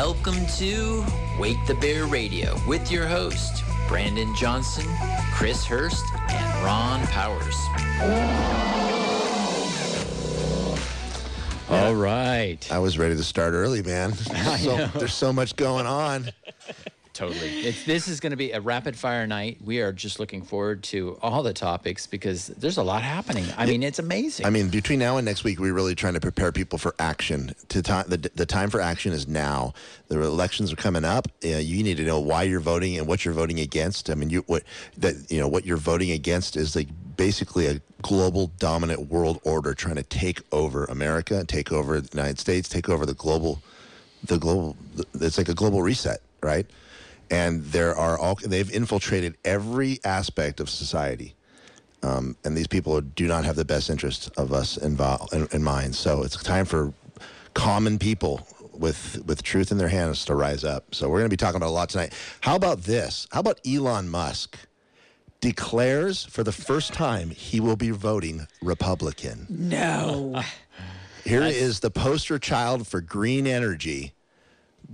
Welcome to Wake the Bear Radio with your host, Brandon Johnson, Chris Hurst, and Ron Powers. All right. I was ready to start early, man. So, there's so much going on. Totally. It's, this is going to be a rapid fire night. We are just looking forward to all the topics because there's a lot happening. I mean, it's amazing. I mean, between now and next week, we're really trying to prepare people for action. To time, the, the time for action is now. The elections are coming up. Uh, you need to know why you're voting and what you're voting against. I mean, you what that you know what you're voting against is like basically a global dominant world order trying to take over America, take over the United States, take over the global, the global. It's like a global reset, right? And there are all they've infiltrated every aspect of society. Um, and these people do not have the best interest of us involved in, in mind. So it's time for common people with with truth in their hands to rise up. So we're going to be talking about a lot tonight. How about this? How about elon musk declares for the first time he will be voting republican? No. here is the poster child for green energy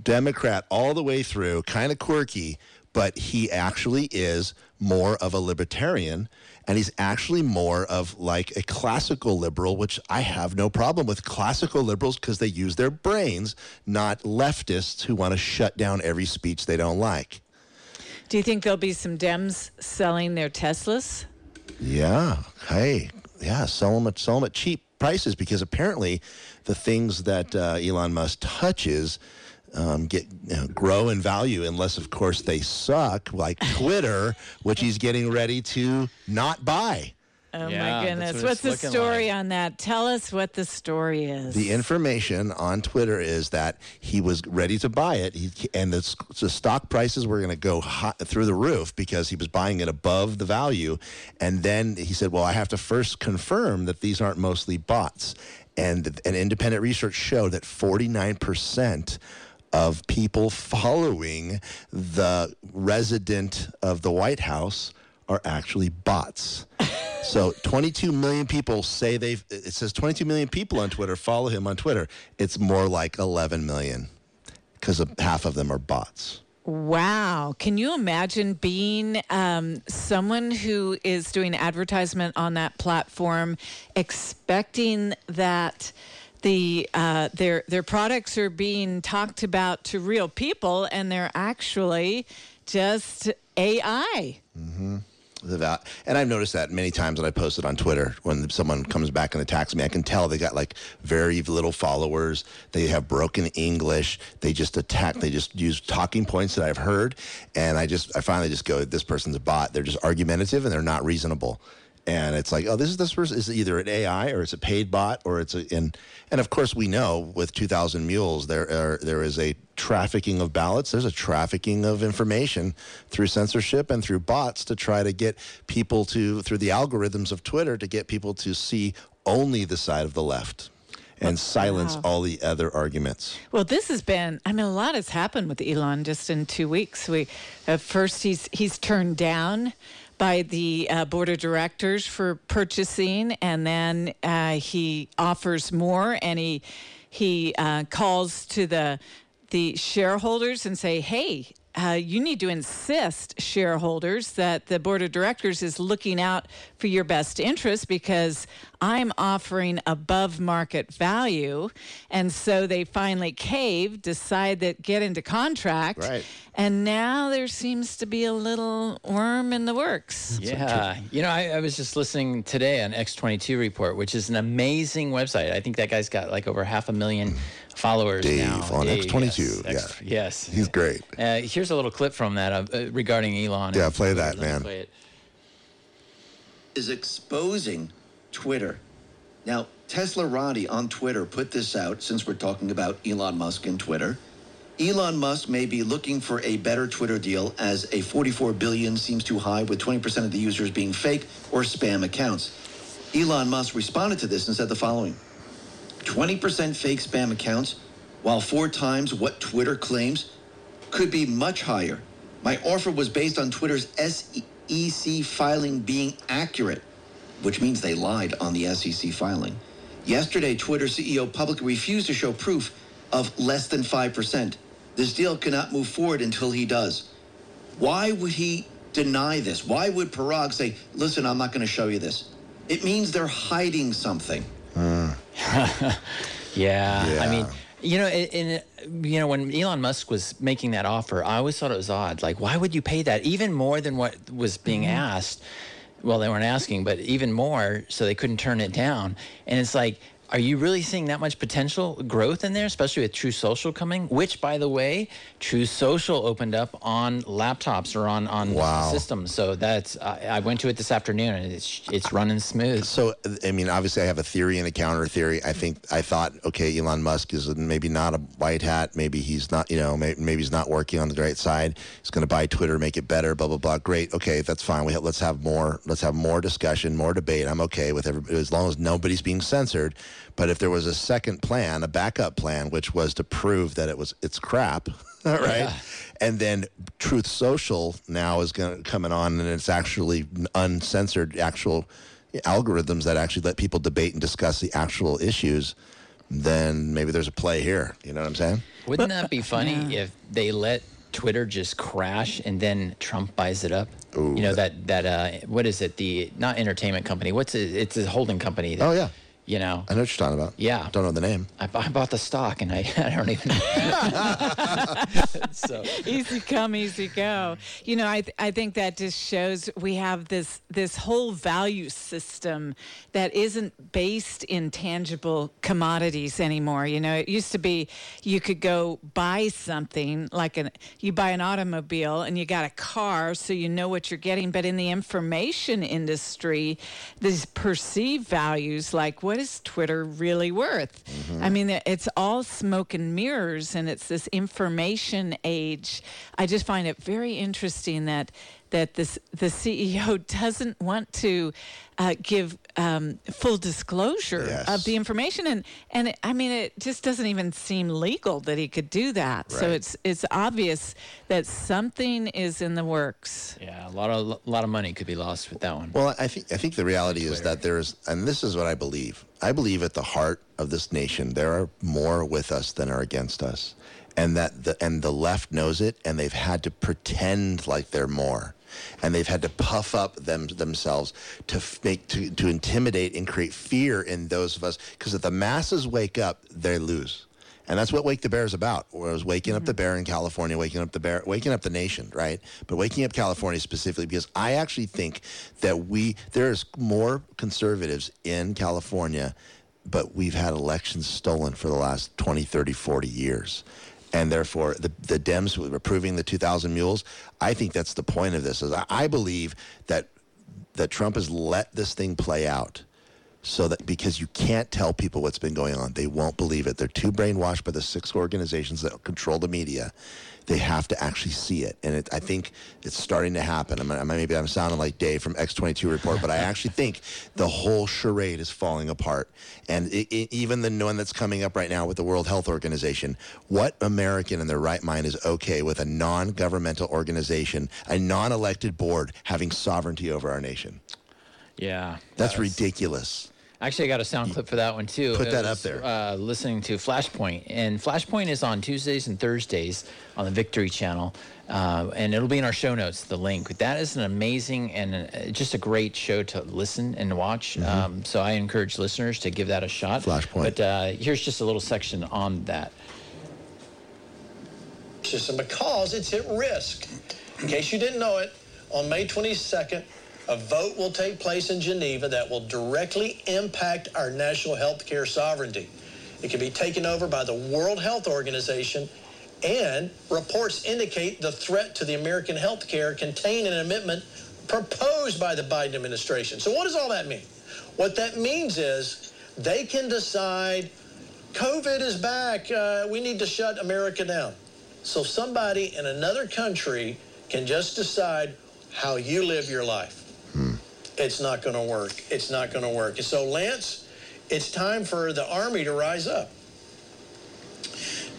Democrat all the way through, kind of quirky, but he actually is more of a libertarian and he's actually more of like a classical liberal, which I have no problem with classical liberals because they use their brains, not leftists who want to shut down every speech they don't like. Do you think there'll be some Dems selling their Teslas? Yeah. Hey, yeah, sell them at, sell them at cheap prices because apparently the things that uh, Elon Musk touches um, get you know, grow in value unless, of course, they suck, like Twitter, which he's getting ready to not buy. Oh Yeah, my goodness. what What's the story like. on that? Tell us what the story is. The information on Twitter is that he was ready to buy it, he, and the, the stock prices were going to go hot, through the roof because he was buying it above the value. And then he said, "Well, I have to first confirm that these aren't mostly bots." And an independent research showed that 49 percent of people following the resident of the White House are actually bots. So 22 million people say they've, it says 22 million people on Twitter follow him on Twitter. It's more like 11 million because half of them are bots. Wow. Can you imagine being um, someone who is doing advertisement on that platform, expecting that the uh, their their products are being talked about to real people, and they're actually just AI? Val- and I've noticed that many times when I posted on Twitter when someone comes back and attacks me, I can tell they got like very little followers. They have broken English. They just attack. They just use talking points that I've heard, and I just I finally just go, this person's a bot. They're just argumentative and they're not reasonable. And it's like, oh, this is this person is either an AI or it's a paid bot or it's a and and of course we know with 2,000 mules there are there is a trafficking of ballots. There's a trafficking of information through censorship and through bots to try to get people to through the algorithms of Twitter to get people to see only the side of the left and silence Wow. all the other arguments. Well, this has been. I mean, a lot has happened with Elon just in two weeks. We at first he's he's turned down by the uh, board of directors for purchasing, and then uh, he offers more, and he he uh, calls to the the shareholders and say, "Hey." Uh, you need to insist, shareholders, that the board of directors is looking out for your best interest because I'm offering above market value. And so they finally cave, decide that get into contract. Right. And now there seems to be a little worm in the works. Yeah. You know, I, I was just listening today on X22 Report, which is an amazing website. I think that guy's got like over half a million followers Dave now. on Dave, X22, Yes, X- yes. He's great. Uh, here's a little clip from that uh, uh, regarding Elon. Yeah, play Twitter. that, Let man. play it. is exposing Twitter. Now, Teslarati on Twitter put this out since we're talking about Elon Musk and Twitter. Elon Musk may be looking for a better Twitter deal as a 44 billion seems too high with 20% of the users being fake or spam accounts. Elon Musk responded to this and said the following 20% fake spam accounts, while four times what Twitter claims, could be much higher. My offer was based on Twitter's SEC filing being accurate, which means they lied on the SEC filing. Yesterday, Twitter CEO publicly refused to show proof of less than 5%. This deal cannot move forward until he does. Why would he deny this? Why would Parag say, listen, I'm not going to show you this? It means they're hiding something. Hmm. Yeah. Yeah. I mean, you know, in you know when Elon Musk was making that offer, I always thought it was odd. Like, why would you pay that even more than what was being mm-hmm. asked? Well, they weren't asking, but even more, so they couldn't turn it down. And it's like, are you really seeing that much potential growth in there, especially with Truth Social coming? Which, by the way, Truth Social opened up on laptops or on on Wow. systems. So that's I, I went to it this afternoon, and it's it's running smooth. So, I mean, obviously, I have a theory and a counter theory. I think I thought, okay, Elon Musk is maybe not a white hat. Maybe he's not, you know, maybe, maybe he's not working on the right side. He's going to buy Twitter, make it better, blah blah blah. Great, okay, that's fine. We have, let's have more. Let's have more discussion, more debate. I'm okay with everybody as long as nobody's being censored. But if there was a second plan, a backup plan, which was to prove that it was it's crap, right? Yeah. And then Truth Social now is going to coming on, and it's actually uncensored, actual algorithms that actually let people debate and discuss the actual issues. Then maybe there's a play here. You know what I'm saying? Wouldn't that be funny if they let Twitter just crash and then Trump buys it up? you know that that uh, what is it? The not entertainment company. What's it? It's a holding company. that- Oh yeah, You know, I know what you're talking about. Yeah. don't know the name. I, I bought the stock and I, I don't even. so easy come, easy go. You know, I th- I think that just shows we have this this whole value system that isn't based in tangible commodities anymore. You know, it used to be you could go buy something like an you buy an automobile and you got a car, so you know what you're getting. But in the information industry, these perceived values, like what is Twitter really worth? Mm-hmm. I mean, it's all smoke and mirrors, and it's this information age. I just find it very interesting that that this the CEO doesn't want to uh, give um, full disclosure Yes. of the information, and and it, I mean, it just doesn't even seem legal that he could do that. So it's it's obvious that something is in the works. yeah, a lot of a lot of money could be lost with that one. Well, I think I think the reality is that there's, and this is what I believe. I believe at the heart of this nation there are more with us than are against us, and that the and the left knows it, and they've had to pretend like they're more, and they've had to puff up them themselves to f- make to to intimidate and create fear in those of us. Because if the masses wake up, they lose. And that's what Wake the Bear is about. Was waking up the mm-hmm. bear in California, waking up the bear, waking up the nation, right? But waking up California specifically because I actually think that we there's more conservatives in California, but we've had elections stolen for the last 20, 30, 40 years. And therefore, the, the Dems were approving the 2,000 mules. I think that's the point of this. Is I, I believe that that Trump has let this thing play out so that because you can't tell people what's been going on, they won't believe it. They're too brainwashed by the six organizations that control the media. They have to actually see it, and it, I think it's starting to happen. I'm, I'm, maybe I'm sounding like Dave from X22 report, but I actually think the whole charade is falling apart. And it, it, even the one that's coming up right now with the World Health Organization, what American in their right mind is okay with a non-governmental organization, a non-elected board having sovereignty over our nation? yeah, That's that was- ridiculous. Actually, I got a sound clip for that one too. Put It that up there. Uh, listening to Flashpoint, and Flashpoint is on Tuesdays and Thursdays on the Victory Channel, uh, and it'll be in our show notes. The link. That is an amazing and uh just a great show to listen and watch. Um, so I encourage listeners to give that a shot. Mm-hmm. Flashpoint. But uh, here's just a little section on that. system because it's at risk. In case you didn't know it, on May 22nd, a vote will take place in Geneva that will directly impact our national health care sovereignty. It can be taken over by the World Health Organization, and reports indicate the threat to the American health care contained in an amendment proposed by the Biden administration. So, what does all that mean? What that means is they can decide COVID is back. Uh, we need to shut America down. So somebody in another country can just decide how you live your life. It's not going to work. It's not going to work. So, Lance, it's time for the Army to rise up.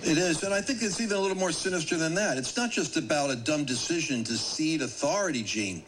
It is, and I think it's even a little more sinister than that. It's not just about a dumb decision to cede authority, Gene.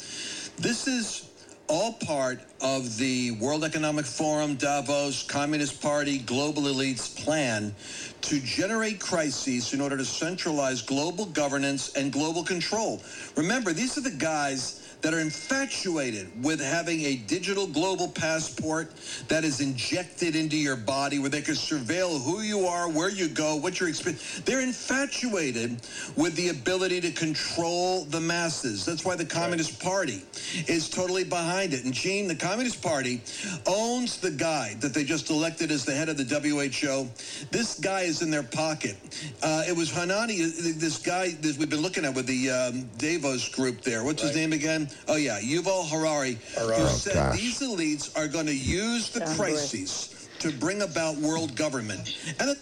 This is all part of the World Economic Forum, Davos, Communist Party, global elites plan to generate crises in order to centralize global governance and global control. Remember, these are the guys that are infatuated with having a digital global passport that is injected into your body where they can surveil who you are, where you go, what your experience. They're infatuated with the ability to control the masses. That's why the Communist Party is totally behind it. And Gene, the Communist Party owns the guy that they just elected as the head of the WHO. This guy is in their pocket. Uh, it was Hanani, this guy that we've been looking at with the um, Davos group there. What's his name again? Oh, yeah, Yuval Harari, who Harari. said gosh. these elites are going to use the Sound crises to bring about world government. And it-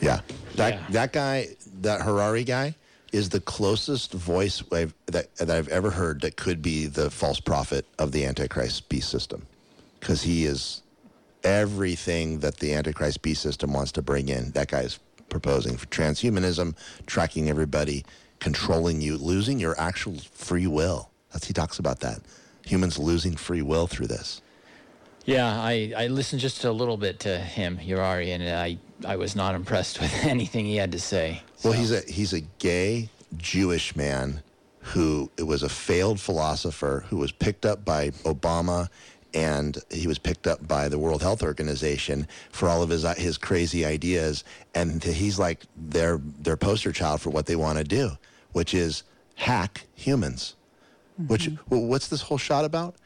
Yeah, that Yeah. that guy, that Harari guy, is the closest voice I've, that that I've ever heard that could be the false prophet of the Antichrist beast system, because he is everything that the Antichrist beast system wants to bring in. That guy is proposing for transhumanism, tracking everybody, controlling you, losing your actual free will. That's he talks about that. Humans losing free will through this. Yeah, I, I listened just a little bit to him, Urari, and I, I was not impressed with anything he had to say. Well, he's a he's a gay Jewish man who was a failed philosopher who was picked up by Obama and he was picked up by the World Health Organization for all of his his crazy ideas and he's like their their poster child for what they want to do, which is hack humans. Which mm-hmm. well, what's this whole shot about?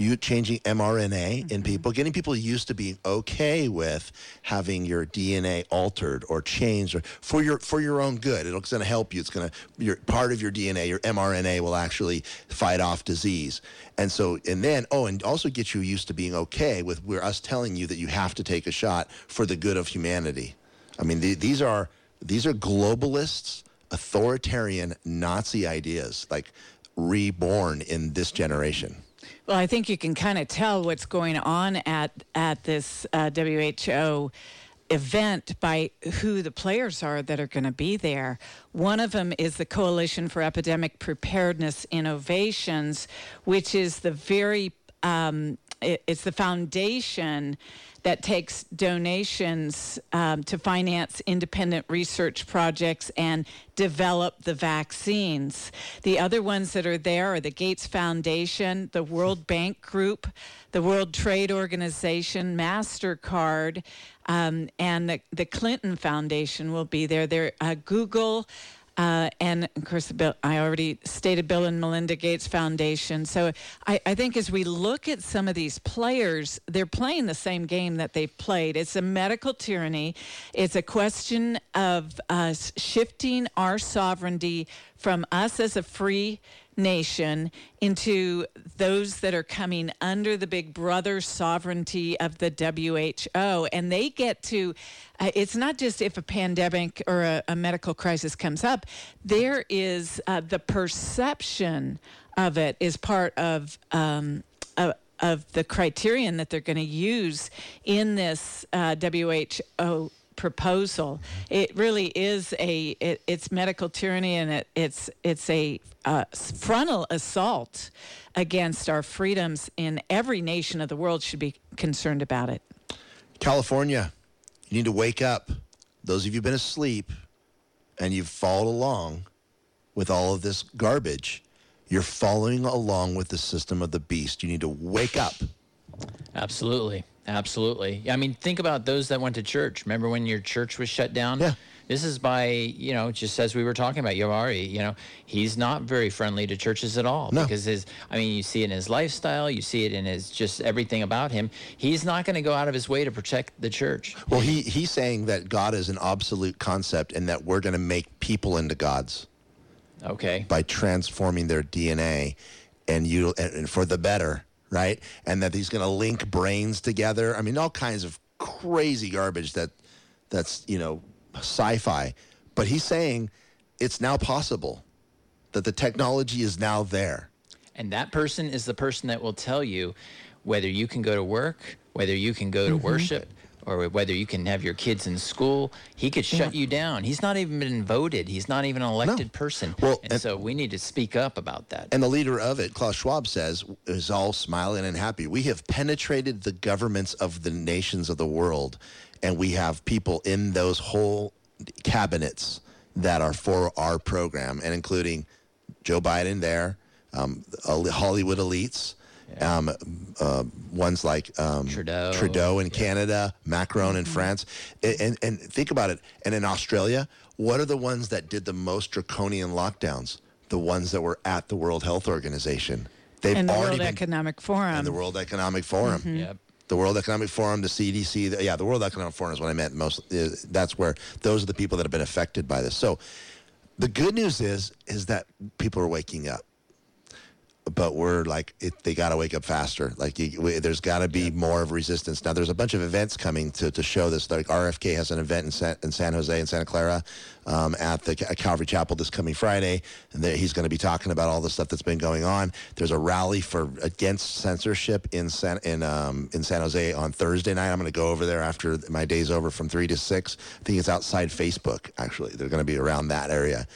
you changing mRNA in mm-hmm. people, getting people used to being okay with having your DNA altered or changed or for your for your own good. It's going to help you. It's going to your part of your DNA, your mRNA will actually fight off disease. And so and then oh, and also get you used to being okay with we're us telling you that you have to take a shot for the good of humanity. I mean, the, these are these are globalists, authoritarian Nazi ideas, like reborn in this generation. Well, I think you can kind of tell what's going on at at this uh, WHO event by who the players are that are going to be there. One of them is the Coalition for Epidemic Preparedness Innovations, which is the very um, it, it's the foundation that takes donations um, to finance independent research projects and develop the vaccines. The other ones that are there are the Gates Foundation, the World Bank Group, the World Trade Organization, MasterCard, um, and the, the Clinton Foundation will be there. There, uh, Google. Uh, and of course, Bill, I already stated Bill and Melinda Gates Foundation. So I, I think as we look at some of these players, they're playing the same game that they've played. It's a medical tyranny. It's a question of shifting our sovereignty from us as a free nation into those that are coming under the big brother sovereignty of the WHO. And they get to, uh, it's not just if a pandemic or a, a medical crisis comes up, there is uh, the perception of it is part of. Um, of of the criterion that they're going to use in this uh, WHO proposal. It really is a it, it's medical tyranny and it, it's it's a uh, frontal assault against our freedoms. In every nation of the world should be concerned about it. California, you need to wake up. Those of you been asleep and you've followed along with all of this garbage, you're following along with the system of the beast. You need to wake up. Absolutely. Absolutely. I mean, think about those that went to church. Remember when your church was shut down? Yeah. This is by, you know, just as we were talking about Yoari, you know, he's not very friendly to churches at all No. because his, I mean, you see it in his lifestyle, you see it in his just everything about him. He's not going to go out of his way to protect the church. Well, he, he's saying that God is an absolute concept and that we're going to make people into gods Okay. by transforming their DNA and you and for the better, right? And that he's going to link brains together. I mean, all kinds of crazy garbage that that's you know sci-fi. But he's saying it's now possible that the technology is now there. And that person is the person that will tell you whether you can go to work, whether you can go to mm-hmm. worship, or whether you can have your kids in school. He could shut you down. He's not even been voted. He's not even an elected person. Well, and, and- so we need to speak up about that. And the leader of it, Klaus Schwab, says, is all smiling and happy. We have penetrated the governments of the nations of the world, and we have people in those whole cabinets that are for our program, and including Joe Biden there, um, Hollywood elites. Um, uh, ones like um, Trudeau. Trudeau in Canada, Macron in France, and, and and think about it. And in Australia, what are the ones that did the most draconian lockdowns? The ones that were at the World Health Organization. They've and the already World been Economic Forum. and the World Economic Forum. Yep. The World Economic Forum, the CDC, the, yeah, the World Economic Forum is what I meant most. uh, That's where those are the people that have been affected by this. So, the good news is is that people are waking up, but we're like it, they got to wake up faster. Like you, we, there's got to be more of resistance. Now, there's a bunch of events coming to, to show this. Like RFK has an event in San, in San Jose and Santa Clara um, at the at Calvary Chapel this coming Friday, and there, he's going to be talking about all the stuff that's been going on. There's a rally for against censorship in San in um, in San Jose on Thursday night. I'm going to go over there after my day's over from three to six. I think it's outside Facebook. Actually, they're going to be around that area,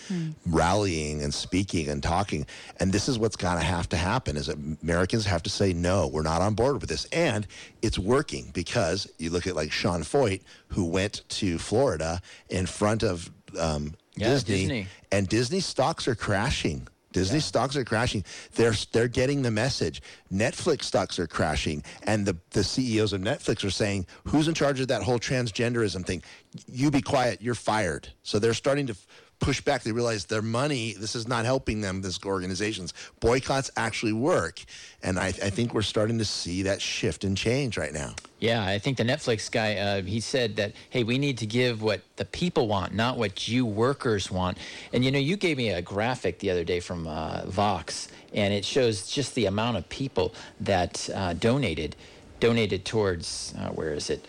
rallying and speaking and talking. And this is what's going to have to happen: is Americans have to say no, we're not on board with this, and it's working because you look at like Sean Feucht, who went to Florida in front of um, Yeah, Disney, Disney. and Disney stocks are crashing. Disney stocks are crashing. They're they're getting the message. Netflix stocks are crashing, and the the CEOs of Netflix are saying, "Who's in charge of that whole transgenderism thing? You be quiet. You're fired." So they're starting to push back. They realize their money. This is not helping them. This organizations boycotts actually work, and I, I think we're starting to see that shift and change right now. Yeah, I think the Netflix guy, uh, he said that, hey, we need to give what the people want, not what you workers want. And you know, you gave me a graphic the other day from uh, Vox, and it shows just the amount of people that uh, donated, donated towards, uh, where is it?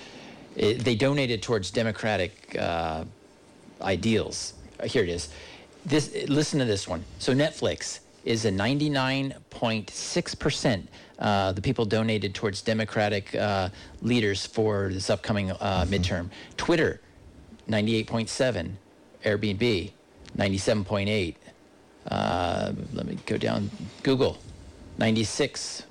it? They donated towards democratic uh, ideals. Uh, Here it is. This listen to this one. So Netflix is a 99.6% uh, the people donated towards Democratic uh, leaders for this upcoming uh, midterm. Twitter, 98.7. Airbnb, 97.8. Uh, let me go down. Google, 96.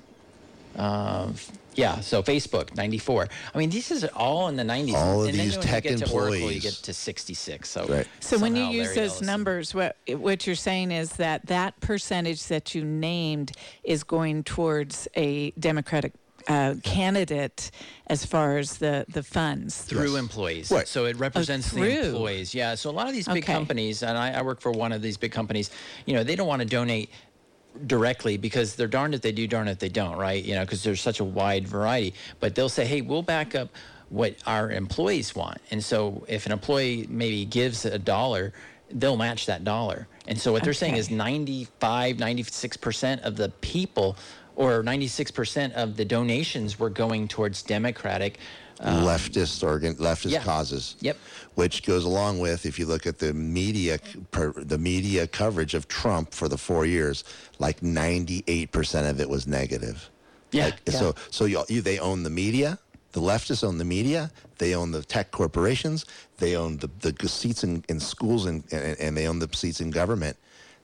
Yeah, so Facebook, 94. I mean, this is all in the 90s. All of and these when tech you get to Oracle, you employees. get to 66. So, Right. So when you use Larry those Ellison- numbers, what what you're saying is that that percentage that you named is going towards a Democratic uh, candidate as far as the the funds. through employees. Right. So it represents the employees. Yeah. So a lot of these big Okay. companies, and I, I work for one of these big companies, you know, they don't want to donate directly because they're darned if they do, darned if they don't, right? You know, because there's such a wide variety. But they'll say, hey, we'll back up what our employees want. And so if an employee maybe gives a dollar, they'll match that dollar. And so what they're saying is 95, 96% of the people or 96% of the donations were going towards Democratic leftist organ, leftist Um, yeah. causes. Yep. Which goes along with if you look at the media, per, the media coverage of Trump for the four years, like ninety eight percent of it was negative. Yeah, Like, yeah. So so you, you they own the media. The leftists own the media. They own the tech corporations. They own the, the seats in, in schools and, and and they own the seats in government.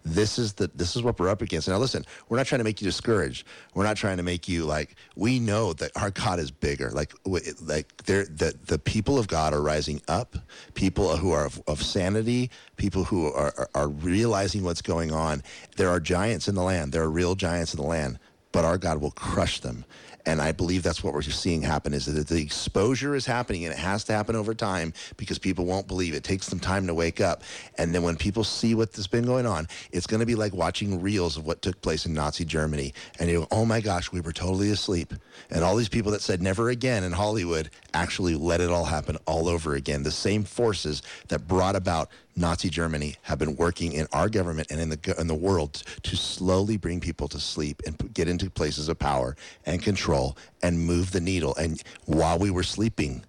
This is the this is what we're up against. Now listen, we're not trying to make you discouraged. We're not trying to make you like we know that our God is bigger. Like like they're the the people of God are rising up. People who are of, of sanity. People who are, are are realizing what's going on. There are giants in the land. There are real giants in the land. But our God will crush them. And I believe that's what we're seeing happen is that the exposure is happening and it has to happen over time because people won't believe it. takes some time to wake up. And then when people see what has been going on, it's going to be like watching reels of what took place in Nazi Germany. And you go, oh my gosh, we were totally asleep. And all these people that said never again in Hollywood actually let it all happen all over again. The same forces that brought about Nazi Germany have been working in our government and in the in the world to slowly bring people to sleep and get into places of power and control and move the needle. And while we were sleeping,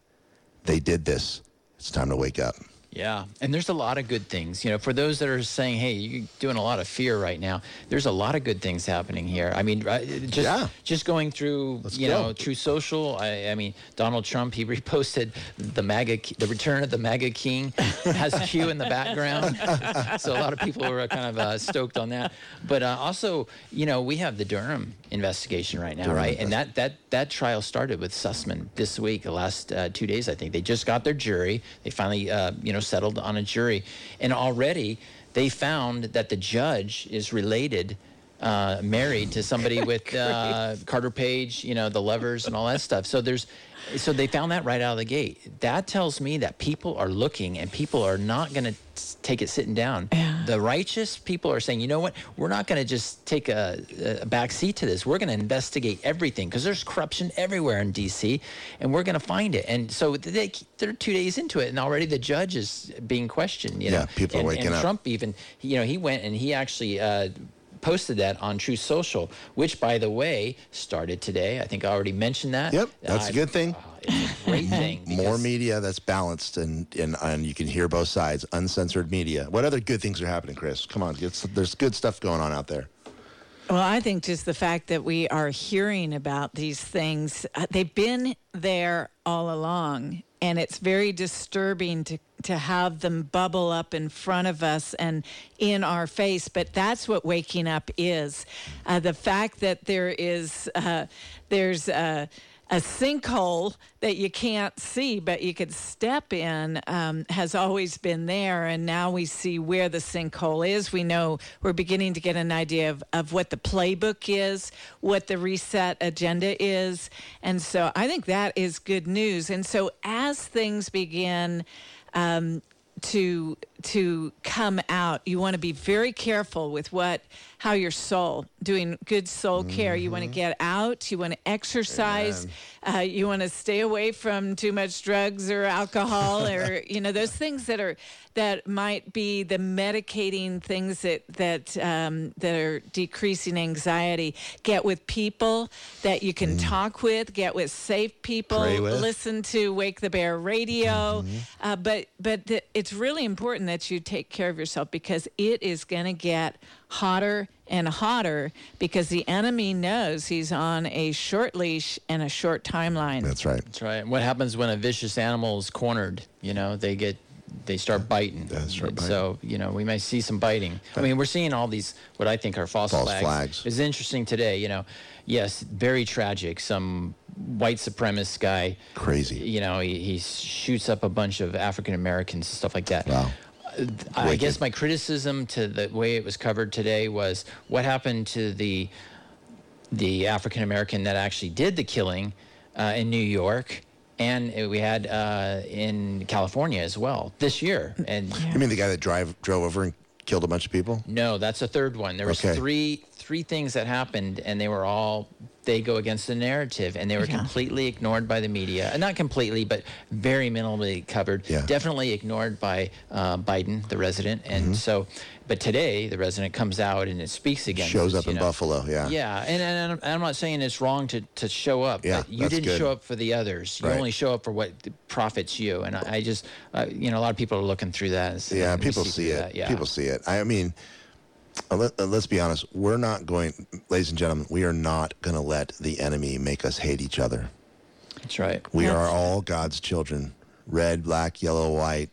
they did this. It's time to wake up. Yeah, and there's a lot of good things. You know, for those that are saying, "Hey, you're doing a lot of fear right now," there's a lot of good things happening here. I mean, just Yeah. just going through, Let's you go. know, Truth Social. I, I mean, Donald Trump he reposted the MAGA, the return of the MAGA King, has Q in the background. so a lot of people were kind of uh, stoked on that. But uh, also, you know, we have the Durham investigation right now, Durham right? And that that that trial started with Sussmann this week, the last uh, two days, I think. They just got their jury. They finally, uh, you know, settled on a jury, and already they found that the judge is related. Uh, married to somebody with uh, Carter Page, you know, the lovers and all that stuff. So there's, so they found that right out of the gate. That tells me that people are looking and people are not going to take it sitting down. The righteous people are saying, you know what, we're not going to just take a, a back seat to this. We're going to investigate everything because there's corruption everywhere in D.C. and we're going to find it. And so they, they're two days into it and already the judge is being questioned. You Yeah, know? people are waking and up. Trump even, you know, he went and he actually. Uh, Posted that on Truth Social, which, by the way, started today. I think I already mentioned that. Yep, that's a good thing. uh, it's a great thing. More media that's balanced and, and and you can hear both sides. Uncensored media. What other good things are happening, Chris? Come on, it's, there's good stuff going on out there. Well, I think just the fact that we are hearing about these things, uh, they've been there all along. And it's very disturbing to, to have them bubble up in front of us and in our face. But that's what waking up is. Uh, the fact that there is, uh, there's, uh, a sinkhole that you can't see, but you could step in, um, has always been there. And now we see where the sinkhole is. We know we're beginning to get an idea of, of what the playbook is, what the reset agenda is. And so I think that is good news. And so as things begin, um, to to come out. You want to be very careful with what how your soul doing good soul care. You want to get out. You want to exercise uh, you want to stay away from too much drugs or alcohol or you know those things that are that might be the medicating things that that um, that are decreasing anxiety. Get with people that you can talk with. Get with safe people. With. listen to wake the bear radio. Uh, but but the, it's really important that you take care of yourself because it is going to get hotter and hotter because the enemy knows he's on a short leash and a short timeline. That's right. That's right. What happens when a vicious animal is cornered? You know, they get they start biting. That's right. biting. So you know, we may see some biting. I mean, we're seeing all these what I think are false, False flags. flags. It's interesting today. You know, yes, very tragic. Some white supremacist guy. Crazy. You know, he, he shoots up a bunch of African Americans and stuff like that. Wow. I Wicked. guess my criticism to the way it was covered today was what happened to the the African American that actually did the killing uh, in New York, and we had uh, in California as well this year. And You mean the guy that drive drove over and killed a bunch of people? no, that's a third one. There was Okay. three three things that happened, and they were all they go against the narrative, and they were Yeah. completely ignored by the media. Uh, Not completely, but very minimally covered. Yeah. Definitely ignored by uh, Biden, the resident, and so. But today, the resident comes out and it speaks against. Shows up in know. Buffalo. Yeah. Yeah, and, and I'm- I'm not saying it's wrong to, to show up, Yeah, but you didn't good. show up for the others. You Right. only show up for what profits you. And I, I just, uh, you know, a lot of people are looking through that. and- Yeah, and people see through it. that, Yeah. People see it. I mean, let, uh, let's be honest. We're not going, ladies and gentlemen, we are not going to let the enemy make us hate each other. That's right. We are That's- all God's children red, black, yellow, white,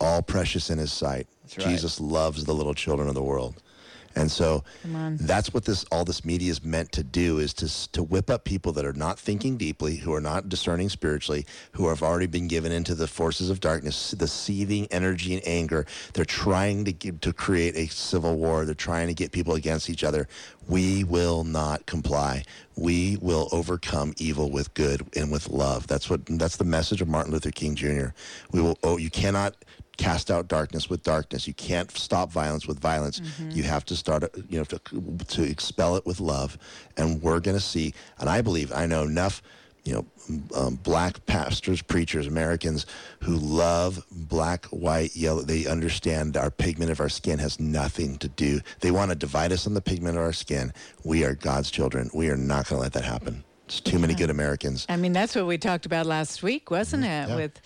all precious in his sight. That's right. Jesus loves the little children of the world. And so that's what this all this media is meant to do is to to whip up people that are not thinking deeply, who are not discerning spiritually, who have already been given into the forces of darkness, the seething energy and anger. They're trying to give, to create a civil war. They're trying to get people against each other. We will not comply. We will overcome evil with good and with love. That's what that's the message of Martin Luther King Jr. We will oh you cannot cast out darkness with darkness. You can't stop violence with violence. You have to start, uh, you know, to, to expel it with love. And we're going to see, and I believe, I know enough, you know, um, black pastors, preachers, Americans who love black, white, yellow. They understand our pigment of our skin has nothing to do. They want to divide us on the pigment of our skin. We are God's children. We are not going to let that happen. It's too many good Americans. I mean, that's what we talked about last week, wasn't it? Mm-hmm. Yeah. With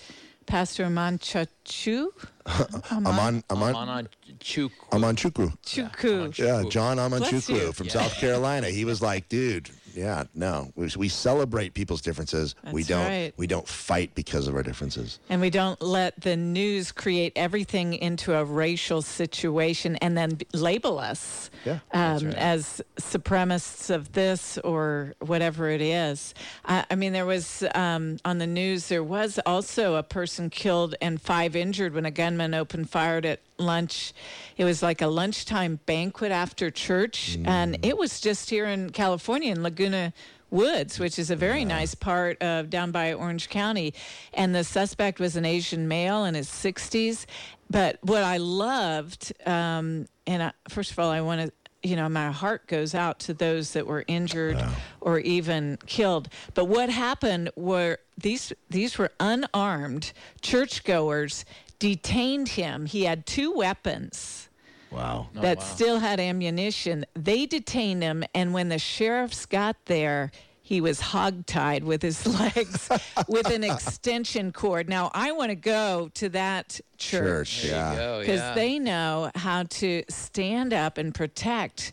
Pastor Manchachu. Aman Aman Amana Chuk. Aman Chukwu. Chuku. Yeah, John Bless you. Amanchukwu from South Carolina. He was like, dude, yeah, no, we, we celebrate people's differences. we don't right. we don't fight because of our differences. And we don't let the news create everything into a racial situation and then b- label us Yeah, um, as supremacists of this or whatever it is. I, I mean, there was um, on the news, there was also a person killed and five injured when a gunman opened fire at lunch. It was like a lunchtime banquet after church. And it was just here in California in Laguna. Woods, which is a very nice part of down by Orange County. And the suspect was an Asian male in his 60s. But what I loved, um, and I, first of all, I want to, you know, my heart goes out to those that were injured or even killed. But what happened were these these were unarmed churchgoers detained him. He had two weapons Wow. that still had ammunition. They detained him, and when the sheriffs got there, he was hogtied with his legs with an extension cord. Now, I want to go to that church Church, yeah. Oh, because yeah. they know how to stand up and protect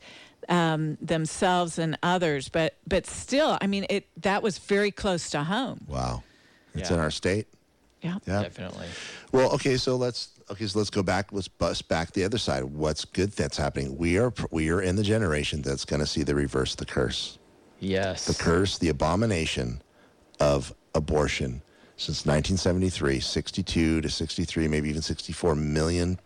um, themselves and others. But but still, I mean, it that was very close to home. Wow. It's Yeah. in our state. Yeah. Yeah. Definitely. Well, okay, so let's okay, so let's go back. Let's bust back the other side. What's good that's happening? We are we are in the generation that's going to see the reverse of the curse. Yes. The curse, the abomination of abortion since 1973, 62 to 63, maybe even 64 million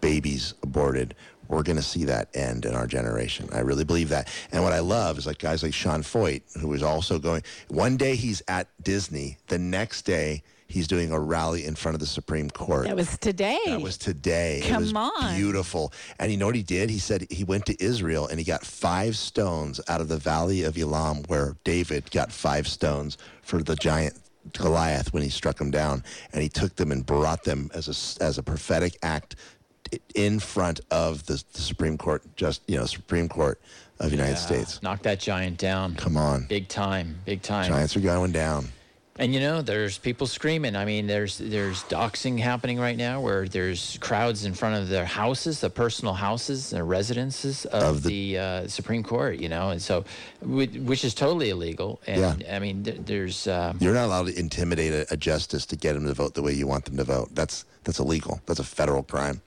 babies aborted. We're going to see that end in our generation. I really believe that. And what I love is like guys like Sean Feucht, who is also going. One day he's at Disney. The next day he's doing a rally in front of the Supreme Court. That was today. That was today. it Come was on. beautiful. And you know what he did? He said he went to Israel and he got five stones out of the valley of Elam, where David got five stones for the giant Goliath when he struck him down. And he took them and brought them as a as a prophetic act in front of the, the Supreme Court, just you know, Supreme Court of the United Yeah. States. Knock that giant down. Come on, Big time. Big time. giants are going down. And you know, there's people screaming. I mean, there's there's doxing happening right now, where there's crowds in front of their houses, the personal houses, the residences of, Of the, uh, Supreme Court. You know, and so, which is totally illegal. And Yeah. I mean, there's uh, You're not allowed to intimidate a, a justice to get him to vote the way you want them to vote. That's that's illegal. That's a federal crime.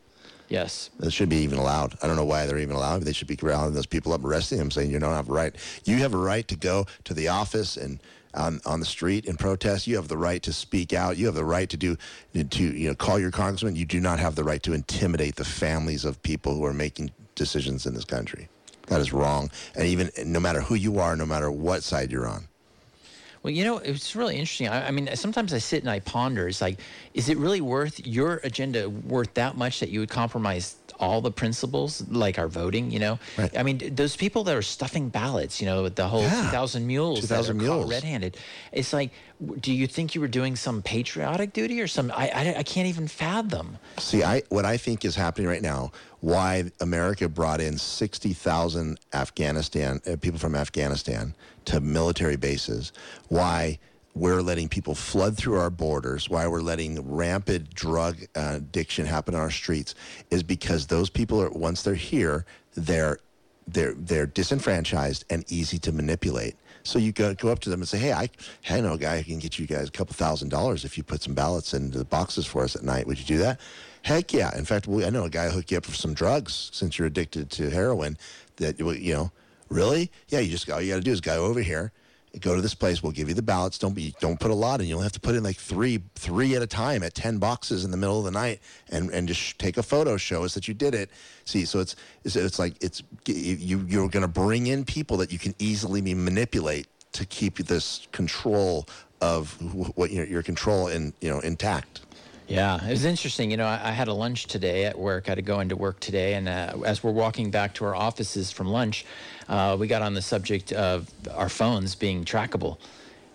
yes, That should be even allowed. I don't know why they're even allowed. They should be rounding those people up, arresting them, saying you don't have a right. You have a right to go to the office and on, on the street and protest. You have the right to speak out. You have the right to do to you know call your congressman. You do not have the right to intimidate the families of people who are making decisions in this country. That is wrong. And even no matter who you are, no matter what side you're on. Well, you know, it's really interesting. I, I mean, sometimes I sit and I ponder. It's like, is it really worth your agenda worth that much that you would compromise all the principles, like our voting? You know, Right. I mean, those people that are stuffing ballots, you know, with the whole Yeah. 2,000 mules, 2,000 that are caught mules. red-handed. It's like, do you think you were doing some patriotic duty or some? I, I, I can't even fathom. See, I what I think is happening right now, why America brought in 60,000 Afghanistan uh, people from Afghanistan to military bases, why we're letting people flood through our borders, why we're letting rampant drug uh, addiction happen on our streets is because those people are once they're here, they're they're they're disenfranchised and easy to manipulate. So you go go up to them and say, "Hey, I, I know a guy who can get you guys a couple thousand dollars if you put some ballots into the boxes for us at night. Would you do that?" Heck yeah! In fact, we, I know a guy who hook you up for some drugs since you're addicted to heroin. That you know, really? Yeah, you just all you got to do is go over here, go to this place. We'll give you the ballots. Don't be don't put a lot in. You'll have to put in like three three at a time at ten boxes in the middle of the night, and and just take a photo, show us that you did it. See, so it's it's, it's like it's you you're going to bring in people that you can easily manipulate to keep this control of wh- what your your control in you know intact. Yeah, it was interesting. You know, I, I had a lunch today at work. I had to go into work today, and uh, as we're walking back to our offices from lunch, Uh, we got on the subject of our phones being trackable.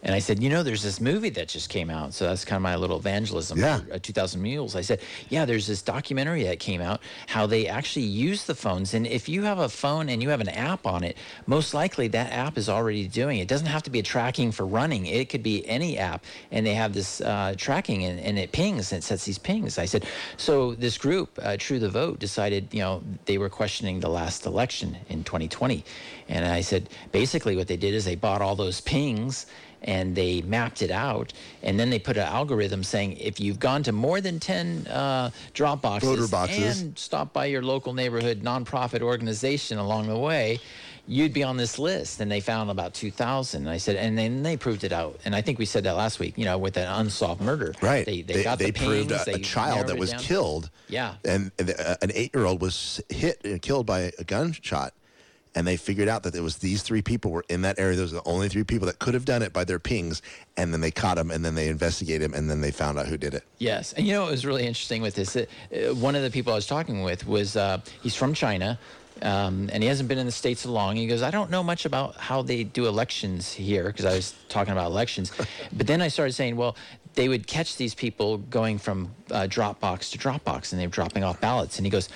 And I said, you know, there's this movie that just came out. So that's kind of my little evangelism Yeah. for uh, 2000 Mules. I said, yeah, there's this documentary that came out how they actually use the phones. And if you have a phone and you have an app on it, most likely that app is already doing it. It doesn't have to be a tracking for running. It could be any app. And they have this uh, tracking and, and it pings and it sets these pings. I said, so this group, uh, True the Vote, decided, you know, they were questioning the last election in 2020. And I said, basically what they did is they bought all those pings and they mapped it out and then they put an algorithm saying if you've gone to more than 10 uh, drop boxes, boxes. and stopped by your local neighborhood nonprofit organization along the way you'd be on this list and they found about 2000 i said and then they proved it out and i think we said that last week you know with an unsolved murder Right. they, they, got the proved pings, a, a child that was down. killed. Yeah. And, and uh, an eight year old was hit and killed by a gunshot. And they figured out that it was these three people were in that area. Those are the only three people that could have done it by their pings. And then they caught him and then they investigated him and then they found out who did it. Yes, and you know it was really interesting with this? Uh, one of the people I was talking with was uh, he's from China, um, and he hasn't been in the states so long. He goes, I don't know much about how they do elections here because I was talking about elections, but then I started saying, well, they would catch these people going from uh, Dropbox to Dropbox, and they were dropping off ballots, and he goes.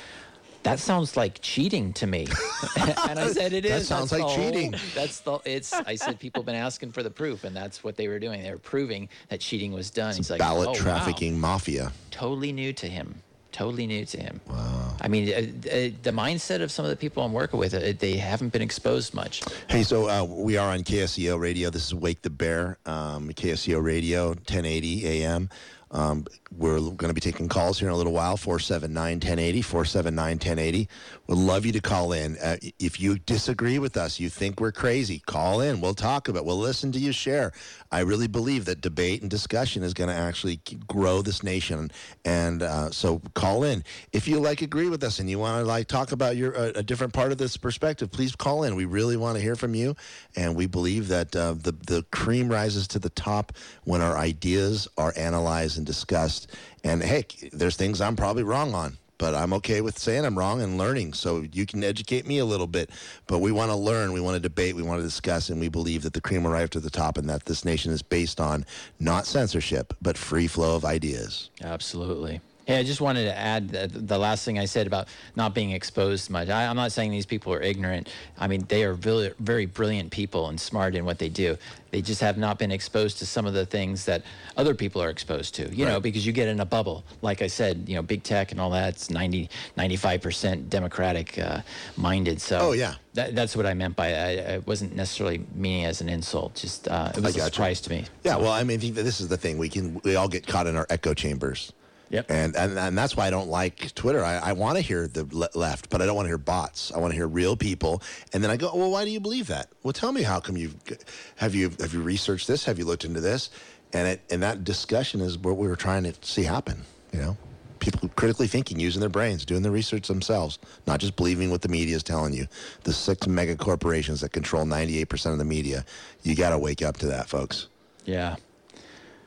That sounds like cheating to me, and I said it is. That That's sounds the like whole- cheating. That's the. It's. I said people have been asking for the proof, and that's what they were doing. They were proving that cheating was done. He's like Ballot "Oh, wow." trafficking mafia. totally new to him. Totally new to him. Wow. I mean, uh, uh, the mindset of some of the people I'm working with, uh, they haven't been exposed much. Hey, so uh, we are on KSCO radio. This is Wake the Bear, um, KSCO radio, 1080 AM. Um, we're going to be taking calls here in a little while, 479 1080, 479 1080. We'd love you to call in. Uh, if you disagree with us, you think we're crazy, call in. We'll talk about it. We'll listen to you share. I really believe that debate and discussion is going to actually grow this nation. And uh, so call in. If you like agree with us and you want to like talk about your uh, a different part of this perspective, please call in. We really want to hear from you. And we believe that uh, the, the cream rises to the top when our ideas are analyzed and discussed. And hey, there's things I'm probably wrong on but I'm okay with saying I'm wrong and learning. So you can educate me a little bit. But we want to learn, we want to debate, we want to discuss, and we believe that the cream rise to the top and that this nation is based on not censorship, but free flow of ideas. Absolutely. Hey, I just wanted to add the, the last thing I said about not being exposed much. I, I'm not saying these people are ignorant. I mean, they are very, very brilliant people and smart in what they do. They just have not been exposed to some of the things that other people are exposed to, you know, because you get in a bubble. Like I said, you know, big tech and all that's 90, 95% Democratic uh, minded. So Oh, yeah. that, that's what I meant by it. I, I wasn't necessarily meaning as an insult. Just uh, it was a surprise to me. Yeah, well, I mean, I think that this is the thing. We can we all get caught in our echo chambers. Yep. And and, and that's why I don't like Twitter. I, I want to hear the le- left, but I don't want to hear bots. I want to hear real people. And then I go, well, why do you believe that? Well, tell me how come you've have you have you researched this? Have you looked into this? And it and that discussion is what we were trying to see happen. You know, people critically thinking, using their brains, doing the research themselves, not just believing what the media is telling you. The six mega corporations that control ninety eight percent of the media. You got to wake up to that, folks. Yeah.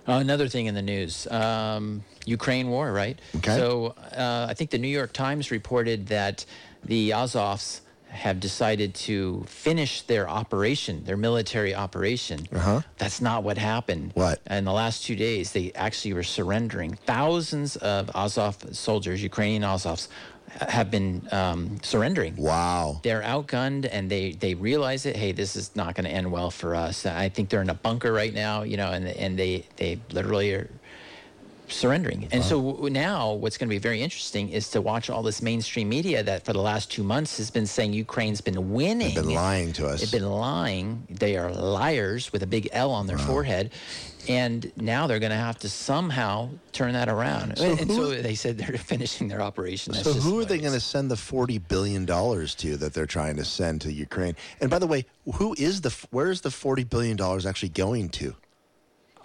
Uh, another thing in the news um, Ukraine war, right? Okay. So uh, I think the New York Times reported that the Azovs have decided to finish their operation, their military operation. Uh-huh. That's not what happened. What? In the last two days, they actually were surrendering. Thousands of Azov soldiers, Ukrainian Azovs, have been um, surrendering Wow. they're outgunned and they they realize it hey this is not going to end well for us i think they're in a bunker right now you know and and they they literally are surrendering and so now what's going to be very interesting is to watch all this mainstream media that for the last two months has been saying ukraine's been winning They've Been lying to us. They've been lying. They are liars with a big L on their forehead. And now they're going to have to somehow turn that around. So and and so they said they're finishing their operation. That's So who are they going to send the forty billion dollars to that they're trying to send to Ukraine? And by the way, who is the where is the forty billion dollars actually going to?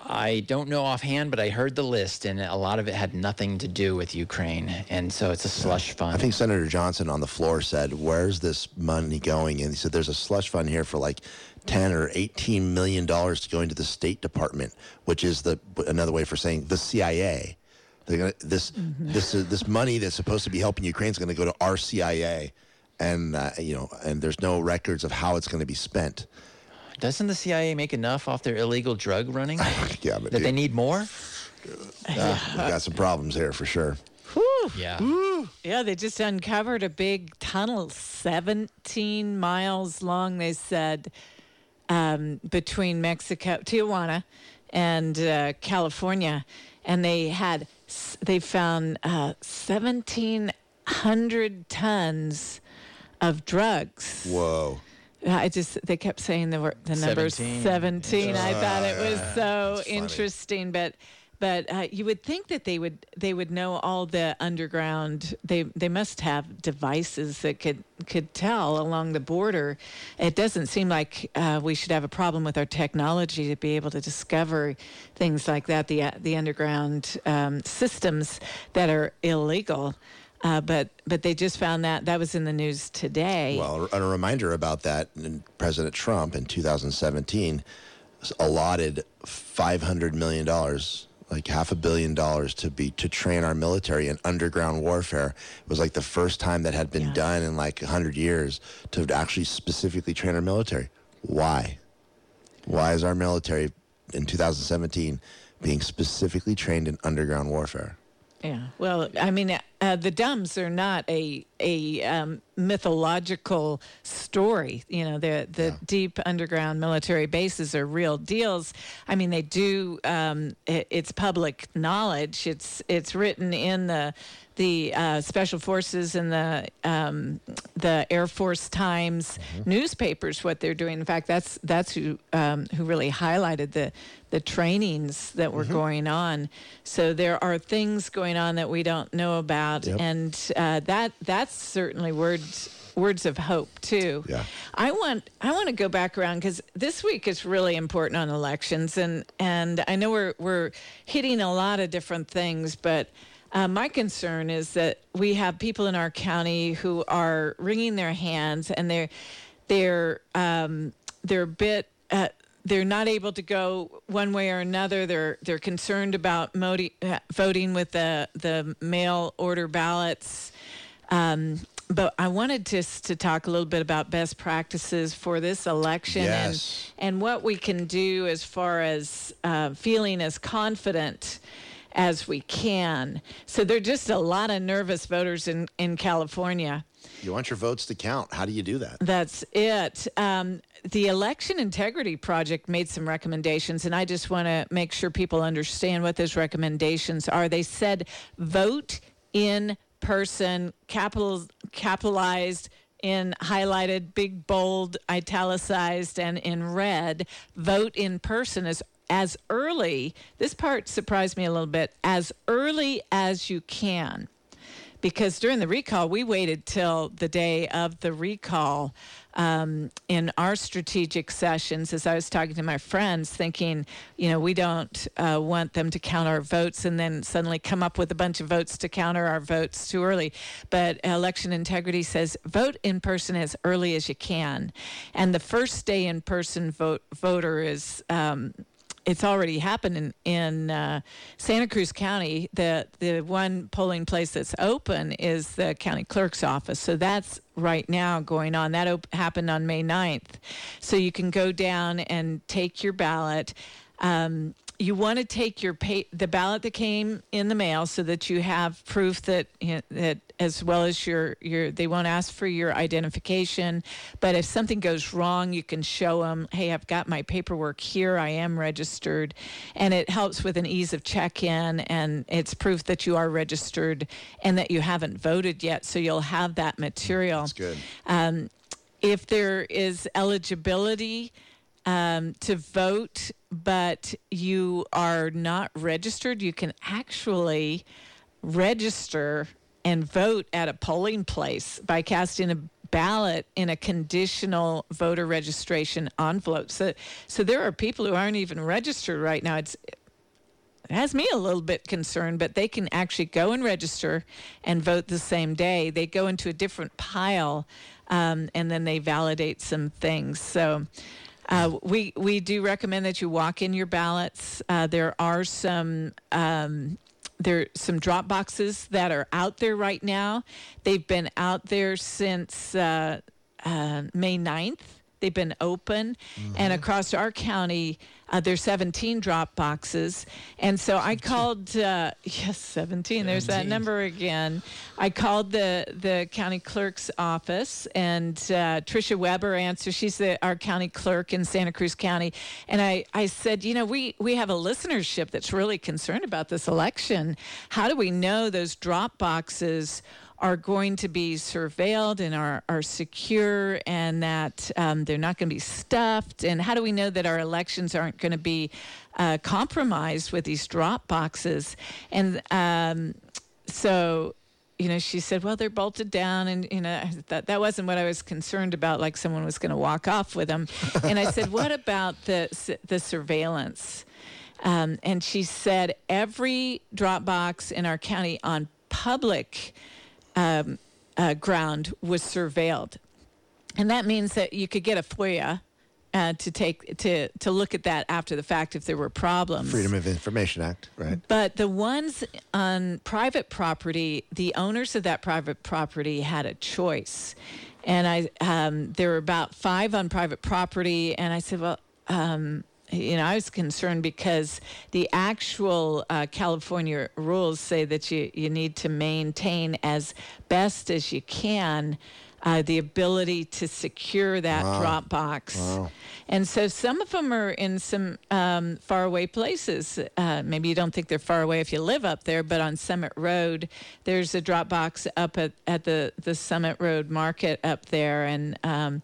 I don't know offhand, but I heard the list, and a lot of it had nothing to do with Ukraine, and so it's a slush fund. I think Senator Johnson on the floor said, "Where's this money going?" And he said, "There's a slush fund here for like ten or eighteen million dollars to go into the State Department, which is the another way for saying the CIA." They're gonna this this uh, this money that's supposed to be helping Ukraine is going to go to our CIA, and uh, you know, and there's no records of how it's going to be spent. Doesn't the CIA make enough off their illegal drug running? Yeah, but that they need more? we got some problems here for sure. Yeah. Yeah, they just uncovered a big tunnel, 17 miles long, they said, um, between Mexico, Tijuana, and uh, California. And they had they found uh, 1,700 tons of drugs. Whoa. I just, they kept saying the, wor- the number 17. 17. I thought it was so That's funny. interesting, but. But uh, you would think that they would they would know all the underground. They they must have devices that could could tell along the border. It doesn't seem like uh, we should have a problem with our technology to be able to discover things like that. The uh, the underground um, systems that are illegal. Uh, but but they just found that that was in the news today. Well, a reminder about that, President Trump in 2017 allotted 500 million dollars, like half a billion dollars, to be to train our military in underground warfare. It was like the first time that had been Yeah. done in like 100 years to actually specifically train our military. Why? Why is our military in 2017 being specifically trained in underground warfare? Yeah. Well, I mean, uh, the DUMBs are not a a um, mythological story. You know, the the deep underground military bases are real deals. I mean, they do. Um, it, it's public knowledge. It's it's written in the the uh, special forces and the um, the Air Force Times newspapers what they're doing. In fact, that's that's who um, who really highlighted the the trainings that were going on. So there are things going on that we don't know about, Yep. and uh, that that's certainly words words of hope too. Yeah. I want I want to go back around because this week is really important on elections, and and I know we're we're hitting a lot of different things, but. Uh, my concern is that we have people in our county who are wringing their hands, and they're they're um, they're a bit uh, they're not able to go one way or another. They're they're concerned about modi- uh, voting with the the mail order ballots. Um, but I wanted just to talk a little bit about best practices for this election Yes. and and what we can do as far as uh, feeling as confident as we can. So there are just a lot of nervous voters in in California. You want your votes to count. How do you do that? That's it. Um, the Election Integrity Project made some recommendations, and I just want to make sure people understand what those recommendations are. They said vote in person, capital, capitalized in highlighted, big, bold, italicized, and in red. Vote in person as as early. This part surprised me a little bit. As early as you can because during the recall, we waited till the day of the recall um, in our strategic sessions. As I was talking to my friends, thinking, you know, we don't uh, want them to count our votes and then suddenly come up with a bunch of votes to counter our votes too early. But election integrity says vote in person as early as you can, and the first day in person vote voter is. Um, it's already happened in, in uh, Santa Cruz County. The the one polling place that's open is the county clerk's office. So that's right now going on. That op- happened on May 9th. So you can go down and take your ballot. Um, you want to take your pay, the ballot that came in the mail so that you have proof that that as well as your your they won't ask for your identification. But if something goes wrong you can show them hey I've got my paperwork here. I am registered. And it helps with an ease of check-in and it's proof that you are registered and that you haven't voted yet so you'll have that material. That's good. um, if there is eligibility um, to vote, but you are not registered, you can actually register and vote at a polling place by casting a ballot in a conditional voter registration envelope. So, so there are people who aren't even registered right now. It's it has me a little bit concerned, but they can actually go and register and vote the same day. They go into a different pile, um, and then they validate some things. So. Uh, we we do recommend that you walk in your ballots. Uh, there are some um, there some drop boxes that are out there right now. They've been out there since uh, uh, May 9th. They've been open, Mm-hmm. and across our county, uh, there's 17 drop boxes. And so I called, uh, yes, 17. There's that number again. I called the the county clerk's office, and uh, Tricia Webber answered. She's the, our county clerk in Santa Cruz County, and I I said, you know, we we have a listenership that's really concerned about this election. How do we know those drop boxes? Are going to be surveilled and are, are secure, and that um, they're not going to be stuffed. And how do we know that our elections aren't going to be uh, compromised with these drop boxes? And um, so you know, she said, "Well, they're bolted down," and you know, that that wasn't what I was concerned about. Like someone was going to walk off with them. and I said, "What about the the surveillance?" Um, and she said, "Every drop box in our county on public um, uh, ground was surveilled, and that means that you could get a FOIA." Uh, to take to to look at that after the fact if there were problems. Freedom of Information Act, right? But the ones on private property, the owners of that private property had a choice. And I, um, there were about five on private property. And I said, well, um, you know, I was concerned because the actual uh, California rules say that you, you need to maintain as best as you can uh, the ability to secure that drop box. And so some of them are in some um, faraway places. Uh, maybe you don't think they're far away if you live up there, but on Summit Road, there's a drop box up at, at the, the Summit Road Market up there. And um,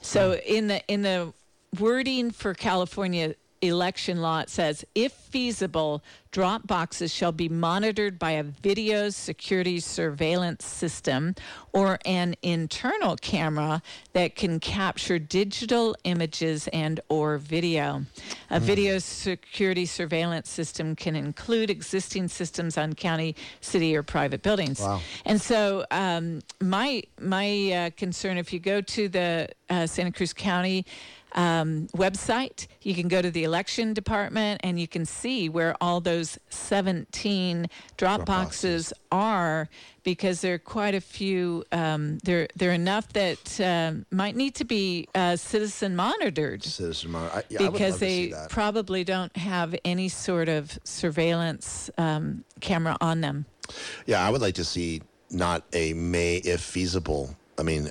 so in the in the wording for California election law, it says, if feasible, drop boxes shall be monitored by a video security surveillance system or an internal camera that can capture digital images and or video. A video security surveillance system can include existing systems on county, city, or private buildings. Wow. And so um, my my uh, concern, if you go to the uh, Santa Cruz County um, website, you can go to the election department and you can see where all those 17 drop, boxes, are because there are quite a few. Um, there, there are enough that um, might need to be uh, citizen monitored Citizen monitor. I, yeah, because love to see they probably don't have any sort of surveillance um, camera on them. Yeah, I would like to see not a may if feasible. I mean,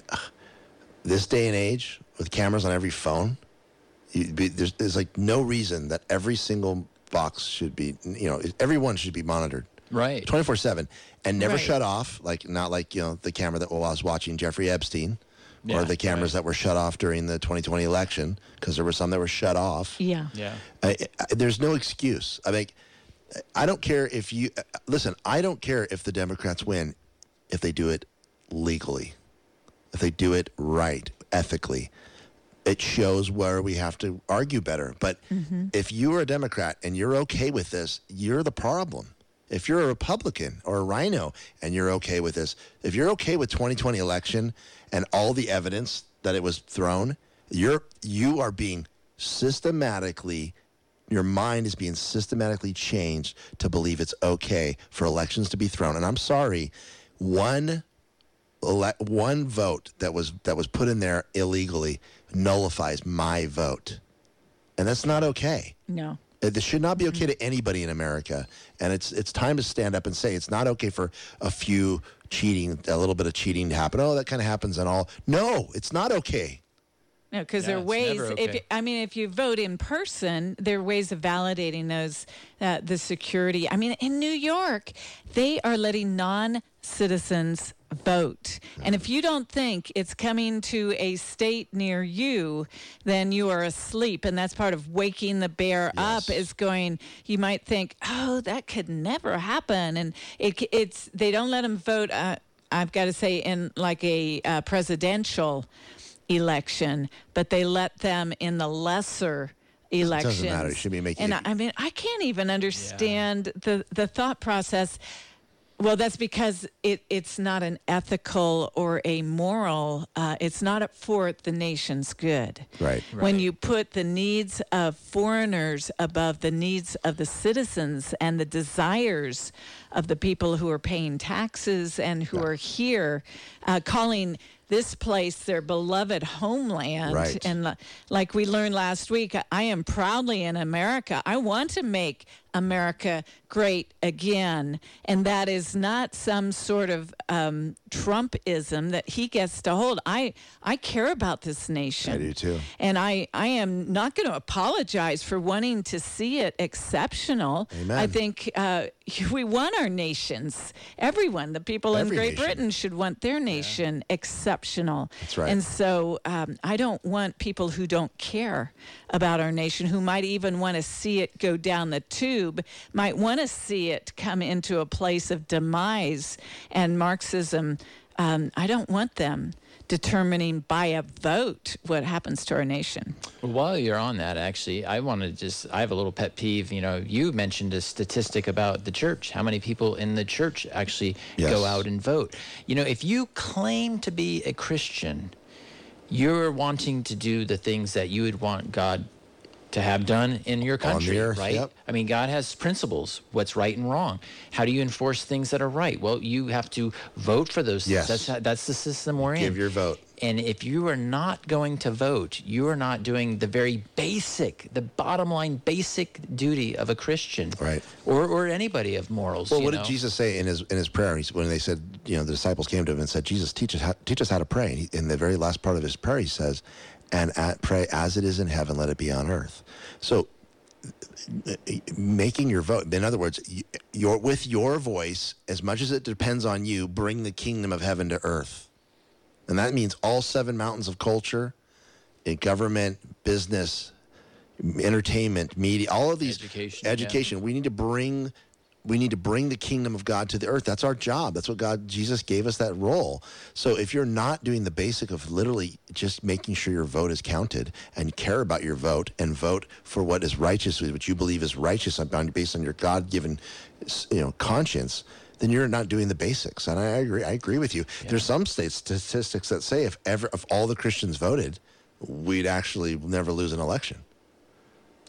this day and age with cameras on every phone, be, there's, there's like no reason that every single box should be, you know, everyone should be monitored. Right. 24 7 and never Right. shut off like not like you know the camera that well, I was watching Jeffrey Epstein Yeah, or the cameras that were shut off during the 2020 election because there were some that were shut off Yeah. Yeah. I, I, there's no excuse. I mean, I don't care if you uh, listen. I don't care if the Democrats win, if they do it legally, if they do it right, ethically. It shows where we have to argue better. But mm-hmm. if you are a Democrat and you're okay with this, you're the problem. If you're a Republican or a RINO and you're okay with this, if you're okay with 2020 election and all the evidence that it was thrown, you're you are being systematically your mind is being systematically changed to believe it's okay for elections to be thrown. And I'm sorry, one ele- one vote that was that was put in there illegally nullifies my vote, and that's not okay. No. Uh, This should not be okay to anybody in America, and it's it's time to stand up and say it's not okay for a few cheating, a little bit of cheating to happen. Oh, that kind of happens and all. No, it's not okay. No, because Yeah, there are ways. never If okay. I mean, if you vote in person, there are ways of validating those uh, the security. I mean, in New York, they are letting non-citizens vote, and if you don't think it's coming to a state near you, then you are asleep, and that's part of waking the bear up. Is going. You might think, oh, that could never happen, and it, it's they don't let them vote. Uh, I've got to say, in like a uh, presidential election, but they let them in the lesser elections. matter. You should be making And it- I, I mean, I can't even understand the the thought process. Well, that's because it, it's not an ethical or a moral. Uh, it's not for the nation's good. Right. When you put the needs of foreigners above the needs of the citizens and the desires of the people who are paying taxes and who are here, uh, calling this place their beloved homeland. Right. And li- like we learned last week, I am proudly in America. I want to make America great again. And that is not some sort of um, Trumpism that he gets to hold. I, I care about this nation. I do too. And I, I am not going to apologize for wanting to see it exceptional. Amen. I think uh, we want our nations, everyone, the people Every in Great nation. Britain should want their nation exceptional. That's right. And so um, I don't want people who don't care about our nation, who might even want to see it go down the tube, might want to see it come into a place of demise and Marxism. Um, I don't want them determining by a vote what happens to our nation. Well, while you're on that, actually, I want to just, I have a little pet peeve. You know, you mentioned a statistic about the church, how many people in the church actually Yes. go out and vote. You know, if you claim to be a Christian, you're wanting to do the things that you would want God to have done in your country, earth, right? yep. I mean, God has principles, what's right and wrong. How do you enforce things that are right? Well, you have to vote for those Yes. things. That's, that's the system we're in. Give your vote. And if you are not going to vote, you are not doing the very basic, the bottom line basic duty of a Christian. Right. Or, or anybody of morals. Well, what know? did Jesus say in his in his prayer? When they said, you know, the disciples came to him and said, "Jesus, teach us how, teach us how to pray." And he, in the very last part of his prayer, he says, "And at, pray as it is in heaven, let it be on earth." So, making your vote. In other words, your with your voice, as much as it depends on you, bring the kingdom of heaven to earth, and that means all seven mountains of culture, in government, business, entertainment, media, all of these Education, yeah. education. We need to bring we need to bring the kingdom of God to the earth. That's our job. That's what God Jesus gave us that role. So if you're not doing the basic of literally just making sure your vote is counted and care about your vote and vote for what is righteous, what you believe is righteous based on your God-given you know conscience, then you're not doing the basics. And I agree. I agree with you. There's some state statistics that say if ever if all the Christians voted, we'd actually never lose an election.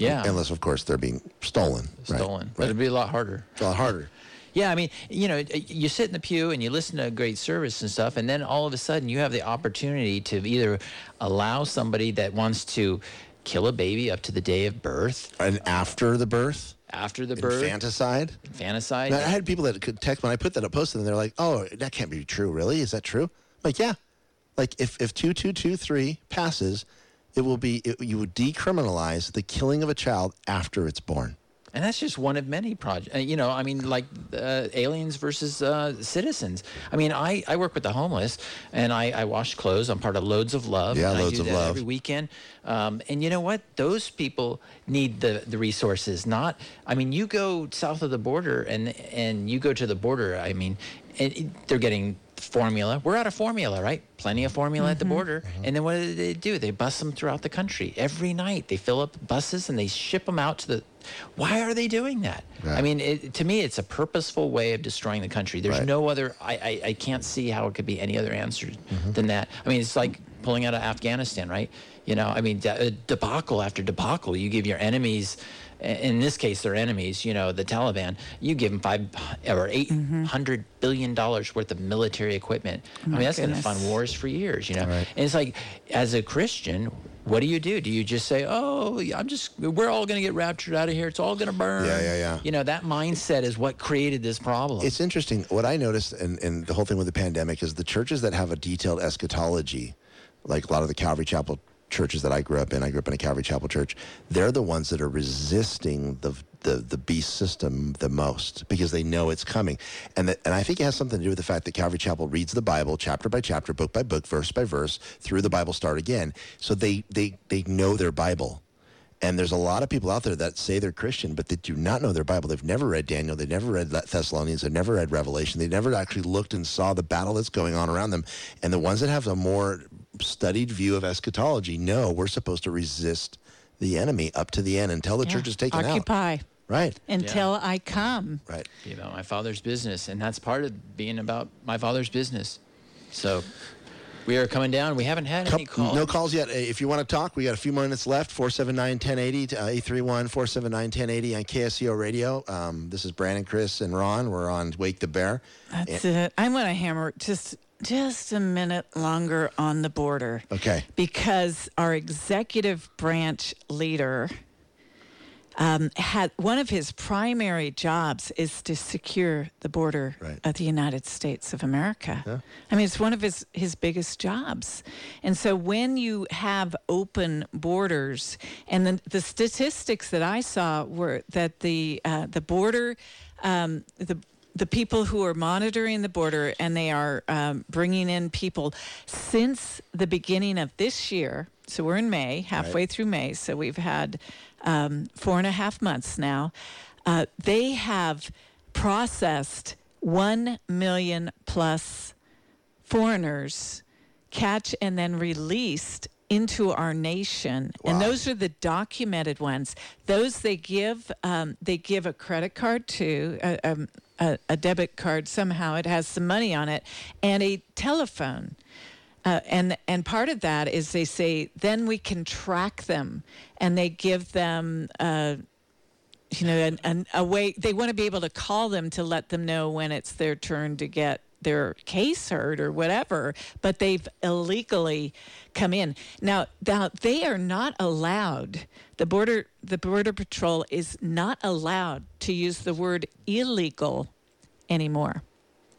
Yeah. Unless, of course, they're being stolen. right? stolen. But Right. it'd be a lot harder. It's a lot harder. Yeah, I mean, you know, you sit in the pew and you listen to a great service and stuff, and then all of a sudden you have the opportunity to either allow somebody that wants to kill a baby up to the day of birth, And after the birth, after the birth, infanticide. infanticide. Now, I had people that could text when I put that up, posted, and they're like, "Oh, that can't be true. Really? Is that true?" I'm like, yeah. Like if if two two two three passes, it will be it, you would decriminalize the killing of a child after it's born. And that's just one of many projects. You know, I mean, like uh, aliens versus uh, citizens. I mean, I, I work with the homeless, and I, I wash clothes. I'm part of Loads of Love. Yeah, Loads I do of that Love. every weekend. Um, and you know what? Those people need the the resources. Not, I mean, you go south of the border, and and you go to the border. I mean, and it- they're getting formula. We're out of formula, right? Plenty of formula at the mm-hmm. border. Mm-hmm. And then what do they do? They bus them throughout the country every night. They fill up buses and they ship them out to the. Why are they doing that? I mean, it, to me, it's a purposeful way of destroying the country. There's Right. no other. I, I I can't see how it could be any other answer mm-hmm. than that. I mean, it's like pulling out of Afghanistan, right? You know, I mean, de- uh, debacle after debacle. You give your enemies. In this case, they're enemies. You know, the Taliban. You give them five or eight mm-hmm. hundred billion dollars worth of military equipment. I mean, that's going to fund wars for years. You know, Right. and it's like, as a Christian, what do you do? Do you just say, "Oh, I'm just, we're all going to get raptured out of here. It's all going to burn." Yeah, yeah, yeah. You know, that mindset is what created this problem. It's interesting. What I noticed, and, and the whole thing with the pandemic, is the churches that have a detailed eschatology, like a lot of the Calvary Chapel churches that I grew up in. I grew up in a Calvary Chapel church. They're the ones that are resisting the the, the beast system the most because they know it's coming, and that, and I think it has something to do with the fact that Calvary Chapel reads the Bible chapter by chapter, book by book, verse by verse, through the Bible start again. So they they they know their Bible. And there's a lot of people out there that say they're Christian, but they do not know their Bible. They've never read Daniel. They've never read Thessalonians. They've never read Revelation. They never actually looked and saw the battle that's going on around them. And the ones that have a more studied view of eschatology No, we're supposed to resist the enemy up to the end until the Yeah. church is taken out. Occupy Right. until I come. Right. be about my father's business, and that's part of being about my father's business. So we are coming down. We haven't had any calls. No calls yet. If you want to talk, we got a few minutes left. 479-1080, uh, 831-479-1080 on KSCO Radio. Um, this is Brandon, Chris, and Ron. We're on Wake the Bear. That's it. I want to hammer just just a minute longer on the border. Okay. Because our executive branch leader um, had one of his primary jobs is to secure the border Right. of the United States of America. I mean, it's one of his, his biggest jobs. And so when you have open borders, and the, the statistics that I saw were that the uh, the border, um, the the people who are monitoring the border and they are um, bringing in people since the beginning of this year. So we're in May, halfway through May. So we've had um, four and a half months now. Uh, they have processed 1 million plus foreigners catch and then released into our nation. And those are the documented ones. Those they give um, they give a credit card to a, um, a, a debit card. Somehow it has some money on it and a telephone. Uh, and and part of that is they say then we can track them. And they give them uh, you know, an, an, a way they want to be able to call them to let them know when it's their turn to get their case heard or whatever, but they've illegally come in. Now, now they are not allowed. The border, the border patrol is not allowed to use the word illegal anymore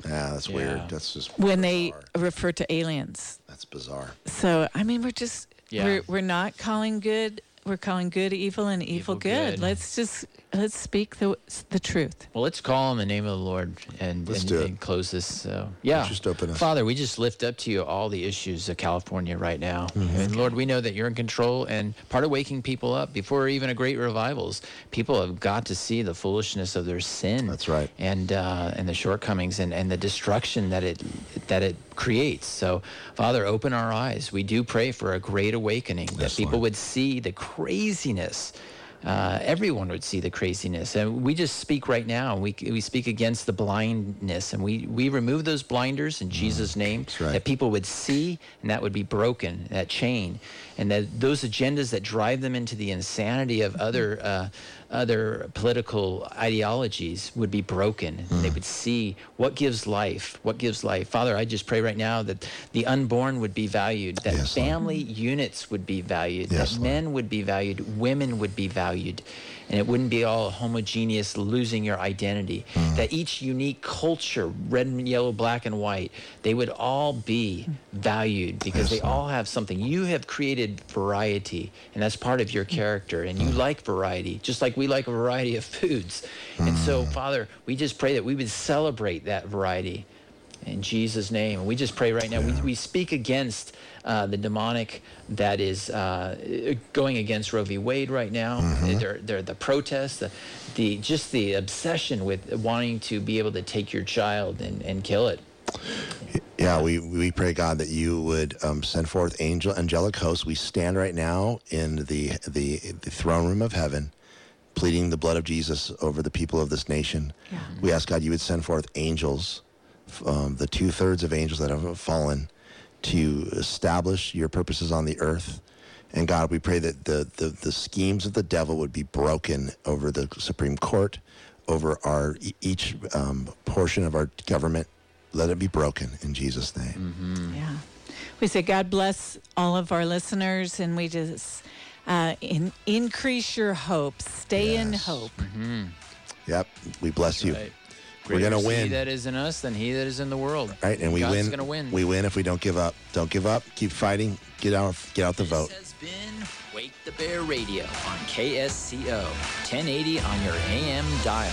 Yeah, that's Yeah. weird. That's just when they refer to aliens. That's bizarre. So I mean, we're just Yeah. we're we're not calling good. We're calling good evil and evil, Evil good. good. Let's just let's speak the the truth. Well, let's call on the name of the Lord and, Let's and, do it. and close this. So, yeah. just open us. Father, we just lift up to you all the issues of California right now. Mm-hmm. And Lord, we know that you're in control. And part of waking people up before even a great revivals, people have got to see the foolishness of their sin. That's right. And uh, and the shortcomings and, and the destruction that it that it creates. So, Father, open our eyes. We do pray for a great awakening that people Lord. would see the craziness. Uh, everyone would see the craziness, and we just speak right now. We we speak against the blindness, and we we remove those blinders in Jesus' name. Mm, right. That people would see, and that would be broken. That chain, and that those agendas that drive them into the insanity of other uh, other political ideologies would be broken. Mm. they would see what gives life. What gives life, Father. I just pray right now that the unborn would be valued. That Yes, Lord. family units would be valued. Yes, that Lord. men would be valued, women would be valued, and it wouldn't be all homogeneous, losing your identity. Mm. That each unique culture, red and yellow, black and white, they would all be valued because they all have something. You have created variety, and that's part of your character, and you Mm. like variety, just like we like a variety of foods. And so, Mm. Father, we just pray that we would celebrate that variety in Jesus' name. And we just pray right now. We, we speak against uh, the demonic that is uh, going against Roe v. Wade right now. They're, they're the protests, the, the just the obsession with wanting to be able to take your child and, and kill it. Yeah, we, we pray God that you would um, send forth angel angelic hosts. We stand right now in the, the the throne room of heaven, pleading the blood of Jesus over the people of this nation. We ask God you would send forth angels, um, the two thirds of angels that have fallen, to establish your purposes on the earth. And God, we pray that the, the, the schemes of the devil would be broken over the Supreme Court, over our each um, portion of our government. Let it be broken in Jesus' name. Yeah. We say, God bless all of our listeners, and we just uh, in, increase your hope. Stay in Yes. hope. Yep. We bless you. Right. We're gonna Greater is he win. that is in us than he that is in the world. Right, and we God's win. gonna win. We win if we don't give up. Don't give up. Keep fighting. Get out. Get out the vote. This has been Wake the Bear Radio on KSCO 1080 on your AM dial.